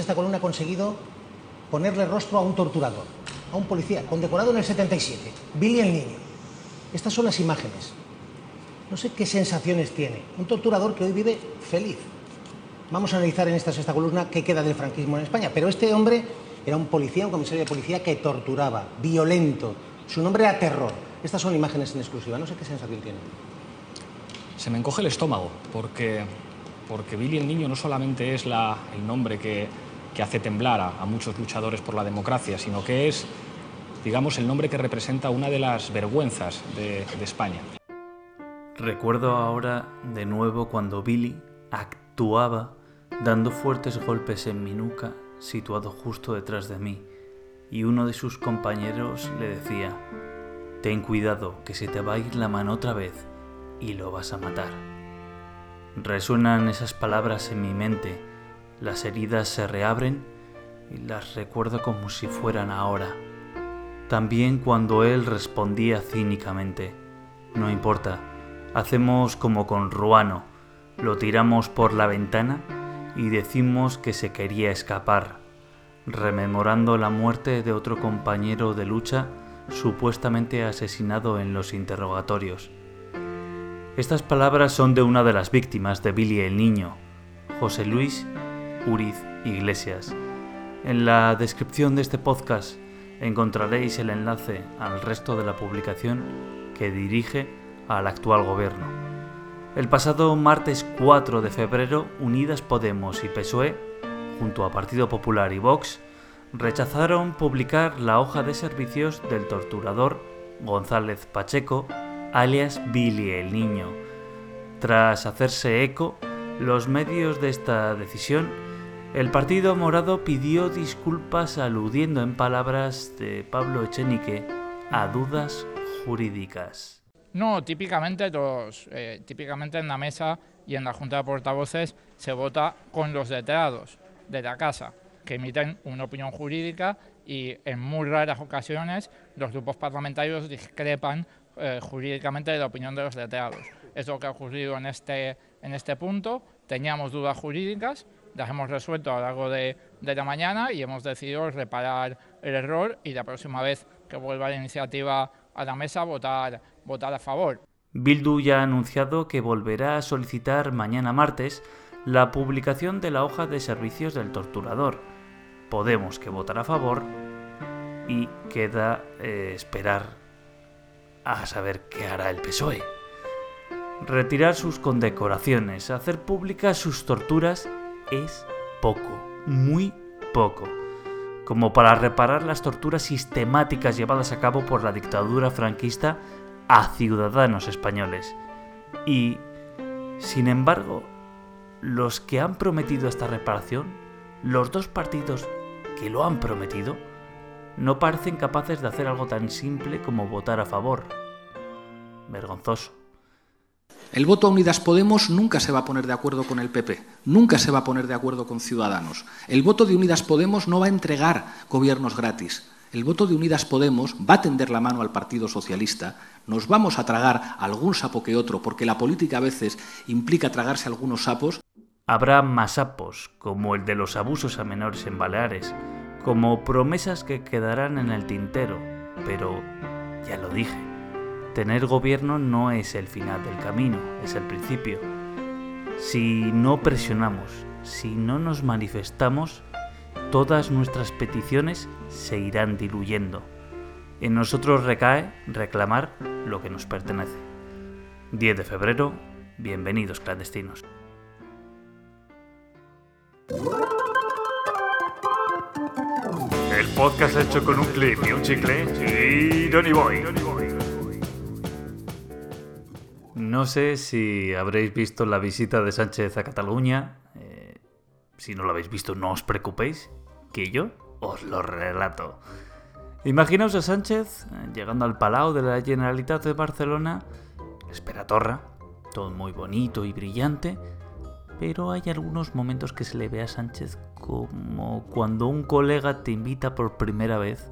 Sexta Columna ha conseguido ponerle rostro a un torturador, a un policía, condecorado en el 77, Billy el Niño. Estas son las imágenes. No sé qué sensaciones tiene. Un torturador que hoy vive feliz. Vamos a analizar en esta sexta columna qué queda del franquismo en España. Pero este hombre era un policía, un comisario de policía que torturaba, violento. Su nombre era terror. Estas son imágenes en exclusiva. No sé qué sensación tiene. Se me encoge el estómago porque, porque Billy el Niño no solamente es la, el nombre que, que hace temblar a, muchos luchadores por la democracia, sino que es, digamos, el nombre que representa una de las vergüenzas de, de España. Recuerdo ahora de nuevo cuando Billy actuaba dando fuertes golpes en mi nuca situado justo detrás de mí, y uno de sus compañeros le decía, Ten cuidado, que se te va a ir la mano otra vez y lo vas a matar. Resuenan esas palabras en mi mente, las heridas se reabren y las recuerdo como si fueran ahora. También cuando él respondía cínicamente, No importa, hacemos como con Ruano, lo tiramos por la ventana y decimos que se quería escapar, rememorando la muerte de otro compañero de lucha supuestamente asesinado en los interrogatorios. Estas palabras son de una de las víctimas de Billy el Niño, José Luis Uriz Iglesias. En la descripción de este podcast encontraréis el enlace al resto de la publicación que dirige al actual gobierno. El pasado martes 4 de febrero, Unidas Podemos y PSOE, junto a Partido Popular y Vox, rechazaron publicar la hoja de servicios del torturador González Pacheco, alias Billy el Niño. Tras hacerse eco, los medios de esta decisión, el Partido Morado pidió disculpas aludiendo en palabras de Pablo Echenique a dudas jurídicas. No, típicamente, los, eh, típicamente en la mesa y en la Junta de Portavoces se vota con los letrados de la Casa, que emiten una opinión jurídica y en muy raras ocasiones los grupos parlamentarios discrepan eh, jurídicamente de la opinión de los letrados. Es lo que ha ocurrido en este, en este punto. Teníamos dudas jurídicas, las hemos resuelto a lo largo de, de la mañana y hemos decidido reparar el error y la próxima vez que vuelva la iniciativa a la mesa votar, votar a favor. Bildu ya ha anunciado que volverá a solicitar mañana martes la publicación de la hoja de servicios del torturador. Podemos que votará a favor y queda eh, esperar a saber qué hará el PSOE. Retirar sus condecoraciones, hacer públicas sus torturas es poco, muy poco como para reparar las torturas sistemáticas llevadas a cabo por la dictadura franquista a ciudadanos españoles. Y, sin embargo, los que han prometido esta reparación, los dos partidos que lo han prometido, no parecen capaces de hacer algo tan simple como votar a favor. Vergonzoso. El voto a Unidas Podemos nunca se va a poner de acuerdo con el PP, nunca se va a poner de acuerdo con Ciudadanos. El voto de Unidas Podemos no va a entregar gobiernos gratis. El voto de Unidas Podemos va a tender la mano al Partido Socialista. Nos vamos a tragar algún sapo que otro, porque la política a veces implica tragarse algunos sapos. Habrá más sapos, como el de los abusos a menores en Baleares, como promesas que quedarán en el tintero. Pero, ya lo dije, Tener gobierno no es el final del camino, es el principio. Si no presionamos, si no nos manifestamos, todas nuestras peticiones se irán diluyendo. En nosotros recae reclamar lo que nos pertenece. 10 de febrero, bienvenidos clandestinos. El podcast hecho con un clip y un chicle y Donny Boy. No sé si habréis visto la visita de Sánchez a Cataluña. Eh, si no lo habéis visto, no os preocupéis, que yo os lo relato. Imaginaos a Sánchez eh, llegando al Palau de la Generalitat de Barcelona, espera torra, todo muy bonito y brillante, pero hay algunos momentos que se le ve a Sánchez como cuando un colega te invita por primera vez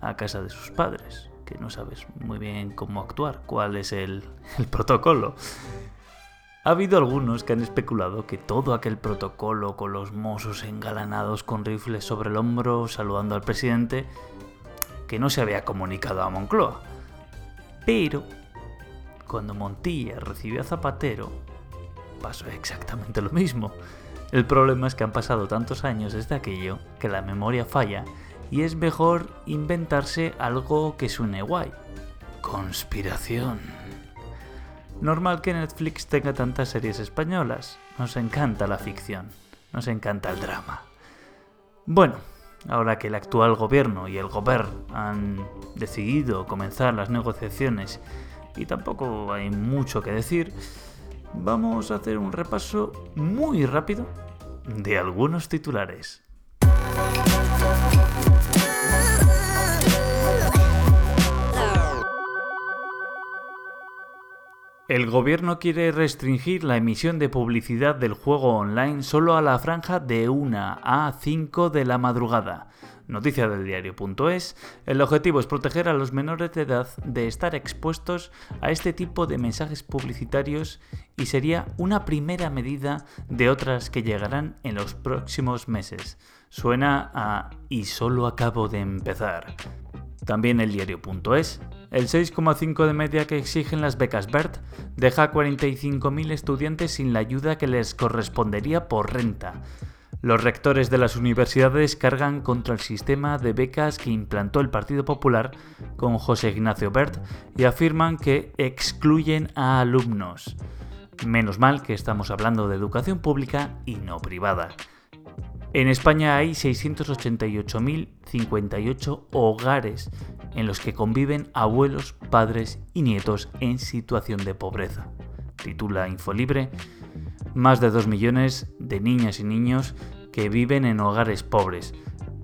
a casa de sus padres que no sabes muy bien cómo actuar, cuál es el, el protocolo. Ha habido algunos que han especulado que todo aquel protocolo con los mozos engalanados con rifles sobre el hombro saludando al presidente, que no se había comunicado a Moncloa. Pero, cuando Montilla recibió a Zapatero, pasó exactamente lo mismo. El problema es que han pasado tantos años desde aquello que la memoria falla y es mejor inventarse algo que suene guay. Conspiración. Normal que Netflix tenga tantas series españolas. Nos encanta la ficción. Nos encanta el drama. Bueno, ahora que el actual gobierno y el gobierno han decidido comenzar las negociaciones y tampoco hay mucho que decir, vamos a hacer un repaso muy rápido de algunos titulares. El gobierno quiere restringir la emisión de publicidad del juego online solo a la franja de 1 a 5 de la madrugada. Noticia del diario.es, el objetivo es proteger a los menores de edad de estar expuestos a este tipo de mensajes publicitarios y sería una primera medida de otras que llegarán en los próximos meses. Suena a y solo acabo de empezar. También el diario.es. El 6,5 de media que exigen las becas BERT deja a 45.000 estudiantes sin la ayuda que les correspondería por renta. Los rectores de las universidades cargan contra el sistema de becas que implantó el Partido Popular con José Ignacio Bert y afirman que excluyen a alumnos. Menos mal que estamos hablando de educación pública y no privada. En España hay 688.058 hogares en los que conviven abuelos, padres y nietos en situación de pobreza. Titula Infolibre, más de 2 millones de niñas y niños que viven en hogares pobres.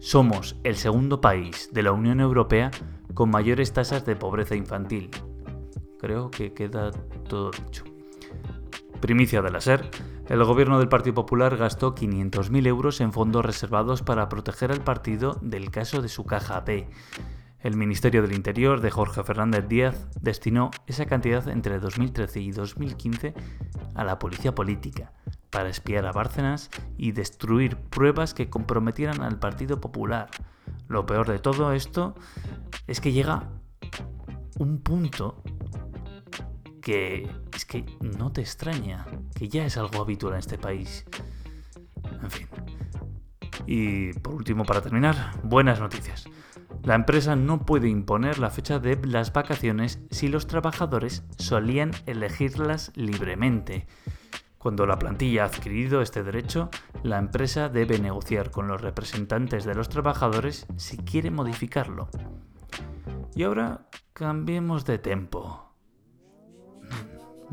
Somos el segundo país de la Unión Europea con mayores tasas de pobreza infantil. Creo que queda todo dicho. Primicia de la SER, el gobierno del Partido Popular gastó 500.000 euros en fondos reservados para proteger al partido del caso de su caja B. El Ministerio del Interior de Jorge Fernández Díaz destinó esa cantidad entre 2013 y 2015 a la policía política para espiar a Bárcenas y destruir pruebas que comprometieran al Partido Popular. Lo peor de todo esto es que llega un punto que es que no te extraña, que ya es algo habitual en este país. En fin. Y por último, para terminar, buenas noticias. La empresa no puede imponer la fecha de las vacaciones si los trabajadores solían elegirlas libremente. Cuando la plantilla ha adquirido este derecho, la empresa debe negociar con los representantes de los trabajadores si quiere modificarlo. Y ahora cambiemos de tempo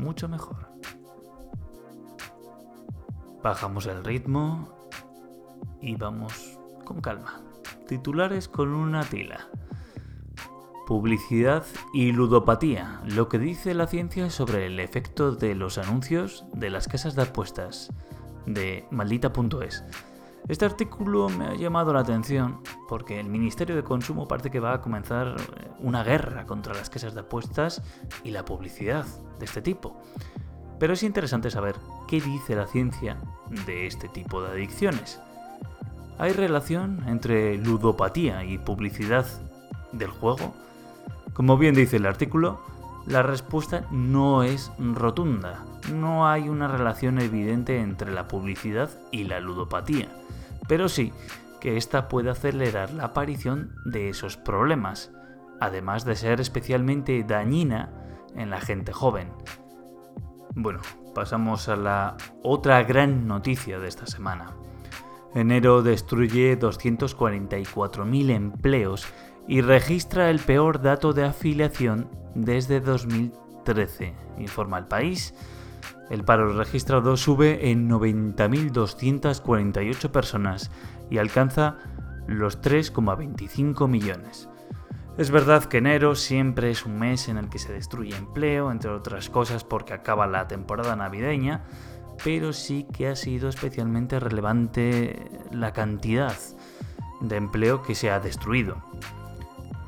mucho mejor. Bajamos el ritmo y vamos con calma. Titulares con una tila. Publicidad y ludopatía, lo que dice la ciencia sobre el efecto de los anuncios de las casas de apuestas, de maldita.es. Este artículo me ha llamado la atención porque el Ministerio de Consumo parece que va a comenzar eh, una guerra contra las casas de apuestas y la publicidad de este tipo. Pero es interesante saber qué dice la ciencia de este tipo de adicciones. ¿Hay relación entre ludopatía y publicidad del juego? Como bien dice el artículo, la respuesta no es rotunda. No hay una relación evidente entre la publicidad y la ludopatía pero sí que esta puede acelerar la aparición de esos problemas, además de ser especialmente dañina en la gente joven. Bueno, pasamos a la otra gran noticia de esta semana. Enero destruye 244.000 empleos y registra el peor dato de afiliación desde 2013, informa el país el paro registrado sube en 90.248 personas y alcanza los 3,25 millones. Es verdad que enero siempre es un mes en el que se destruye empleo, entre otras cosas porque acaba la temporada navideña, pero sí que ha sido especialmente relevante la cantidad de empleo que se ha destruido.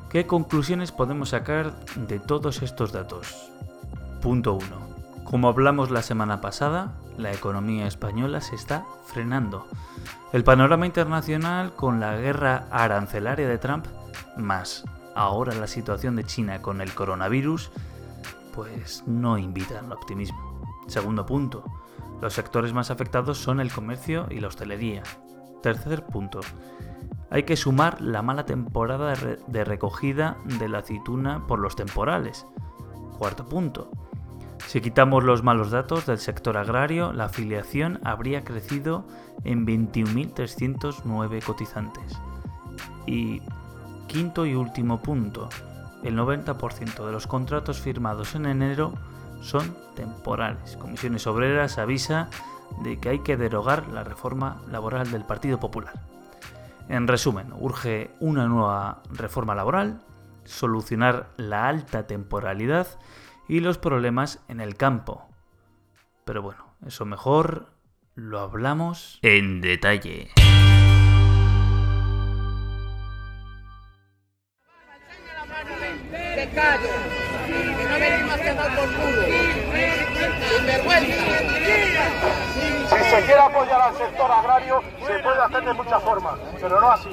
¿Qué conclusiones podemos sacar de todos estos datos? Punto 1 Como hablamos la semana pasada, la economía española se está frenando. El panorama internacional con la guerra arancelaria de Trump, más ahora la situación de China con el coronavirus, pues no invita al optimismo. Segundo punto, los sectores más afectados son el comercio y la hostelería. Tercer punto, hay que sumar la mala temporada de, recogida de la aceituna por los temporales. Cuarto punto, si quitamos los malos datos del sector agrario, la afiliación habría crecido en 21.309 cotizantes. Y quinto y último punto, el 90% de los contratos firmados en enero son temporales. Comisiones Obreras avisa de que hay que derogar la reforma laboral del Partido Popular. En resumen, urge una nueva reforma laboral, solucionar la alta temporalidad y los problemas en el campo. Pero bueno, eso mejor lo hablamos en detalle. Si se quiere apoyar al sector agrario, se puede hacer de muchas formas, pero no así.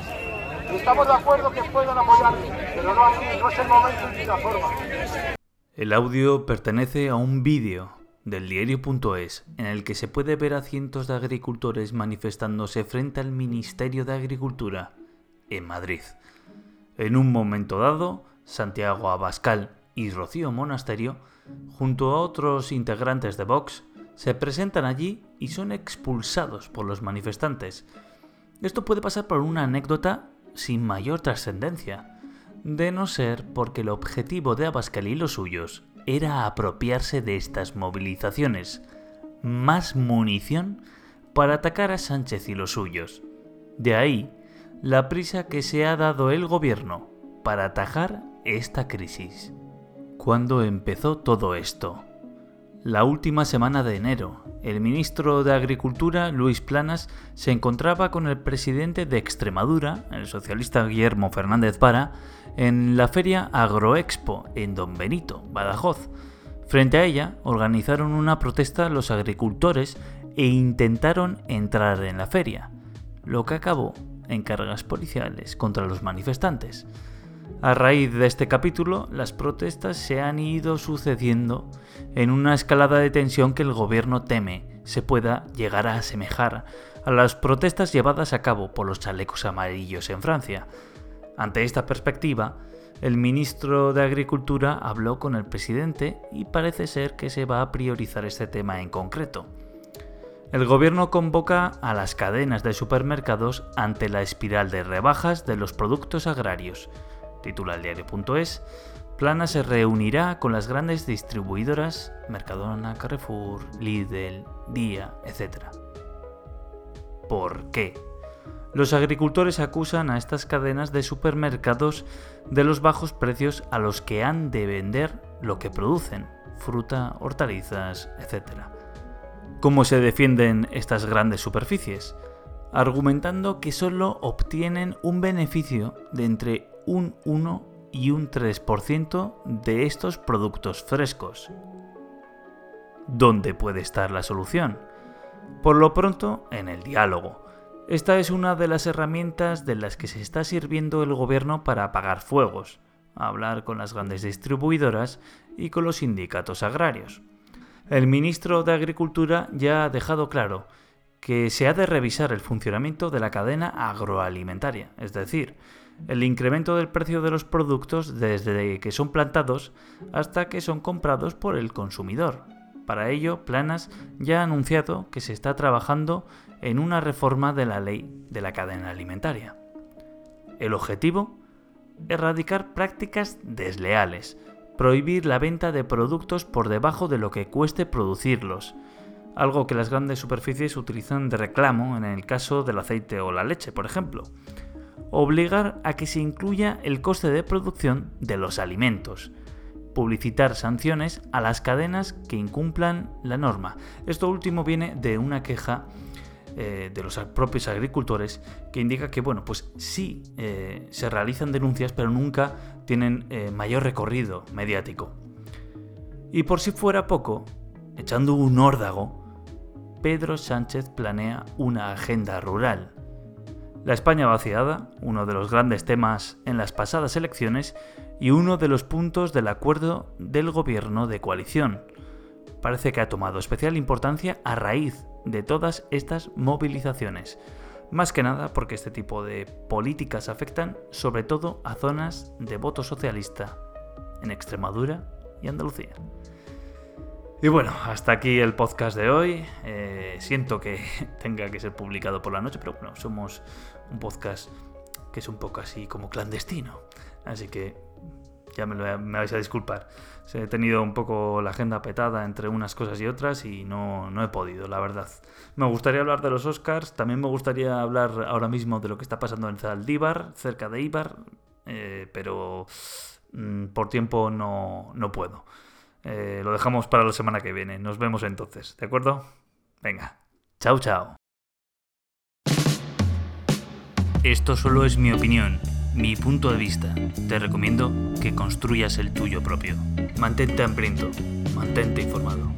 Estamos de acuerdo que puedan apoyar, pero no así, no es el momento ni la forma. El audio pertenece a un vídeo del diario.es en el que se puede ver a cientos de agricultores manifestándose frente al Ministerio de Agricultura en Madrid. En un momento dado, Santiago Abascal y Rocío Monasterio, junto a otros integrantes de Vox, se presentan allí y son expulsados por los manifestantes. Esto puede pasar por una anécdota sin mayor trascendencia, de no ser porque el objetivo de Abascal y los suyos era apropiarse de estas movilizaciones, más munición para atacar a Sánchez y los suyos. De ahí la prisa que se ha dado el gobierno para atajar esta crisis. ¿Cuándo empezó todo esto? La última semana de enero, el ministro de Agricultura, Luis Planas, se encontraba con el presidente de Extremadura, el socialista Guillermo Fernández Para, en la feria Agroexpo en Don Benito, Badajoz. Frente a ella, organizaron una protesta los agricultores e intentaron entrar en la feria, lo que acabó en cargas policiales contra los manifestantes. A raíz de este capítulo, las protestas se han ido sucediendo en una escalada de tensión que el gobierno teme se pueda llegar a asemejar a las protestas llevadas a cabo por los chalecos amarillos en Francia. Ante esta perspectiva, el ministro de Agricultura habló con el presidente y parece ser que se va a priorizar este tema en concreto. El gobierno convoca a las cadenas de supermercados ante la espiral de rebajas de los productos agrarios titula el diario.es, Plana se reunirá con las grandes distribuidoras Mercadona, Carrefour, Lidl, Día, etc. ¿Por qué? Los agricultores acusan a estas cadenas de supermercados de los bajos precios a los que han de vender lo que producen, fruta, hortalizas, etc. ¿Cómo se defienden estas grandes superficies? Argumentando que solo obtienen un beneficio de entre un 1 y un 3% de estos productos frescos. ¿Dónde puede estar la solución? Por lo pronto, en el diálogo. Esta es una de las herramientas de las que se está sirviendo el gobierno para apagar fuegos, hablar con las grandes distribuidoras y con los sindicatos agrarios. El ministro de Agricultura ya ha dejado claro que se ha de revisar el funcionamiento de la cadena agroalimentaria, es decir, el incremento del precio de los productos desde que son plantados hasta que son comprados por el consumidor. Para ello, Planas ya ha anunciado que se está trabajando en una reforma de la ley de la cadena alimentaria. El objetivo? Erradicar prácticas desleales, prohibir la venta de productos por debajo de lo que cueste producirlos, algo que las grandes superficies utilizan de reclamo en el caso del aceite o la leche, por ejemplo obligar a que se incluya el coste de producción de los alimentos, publicitar sanciones a las cadenas que incumplan la norma. Esto último viene de una queja eh, de los propios agricultores que indica que, bueno, pues sí eh, se realizan denuncias, pero nunca tienen eh, mayor recorrido mediático. Y por si fuera poco, echando un órdago, Pedro Sánchez planea una agenda rural. La España vaciada, uno de los grandes temas en las pasadas elecciones y uno de los puntos del acuerdo del gobierno de coalición. Parece que ha tomado especial importancia a raíz de todas estas movilizaciones. Más que nada porque este tipo de políticas afectan sobre todo a zonas de voto socialista, en Extremadura y Andalucía. Y bueno, hasta aquí el podcast de hoy. Eh, siento que tenga que ser publicado por la noche, pero bueno, somos un podcast que es un poco así como clandestino. Así que ya me, lo, vais a disculpar. He tenido un poco la agenda petada entre unas cosas y otras y no, no he podido, la verdad. Me gustaría hablar de los Oscars, también me gustaría hablar ahora mismo de lo que está pasando en Zaldívar, cerca de Ibar, eh, pero mm, por tiempo no, no puedo. Eh, lo dejamos para la semana que viene. Nos vemos entonces, ¿de acuerdo? Venga, chao, chao. Esto solo es mi opinión, mi punto de vista. Te recomiendo que construyas el tuyo propio. Mantente hambriento, mantente informado.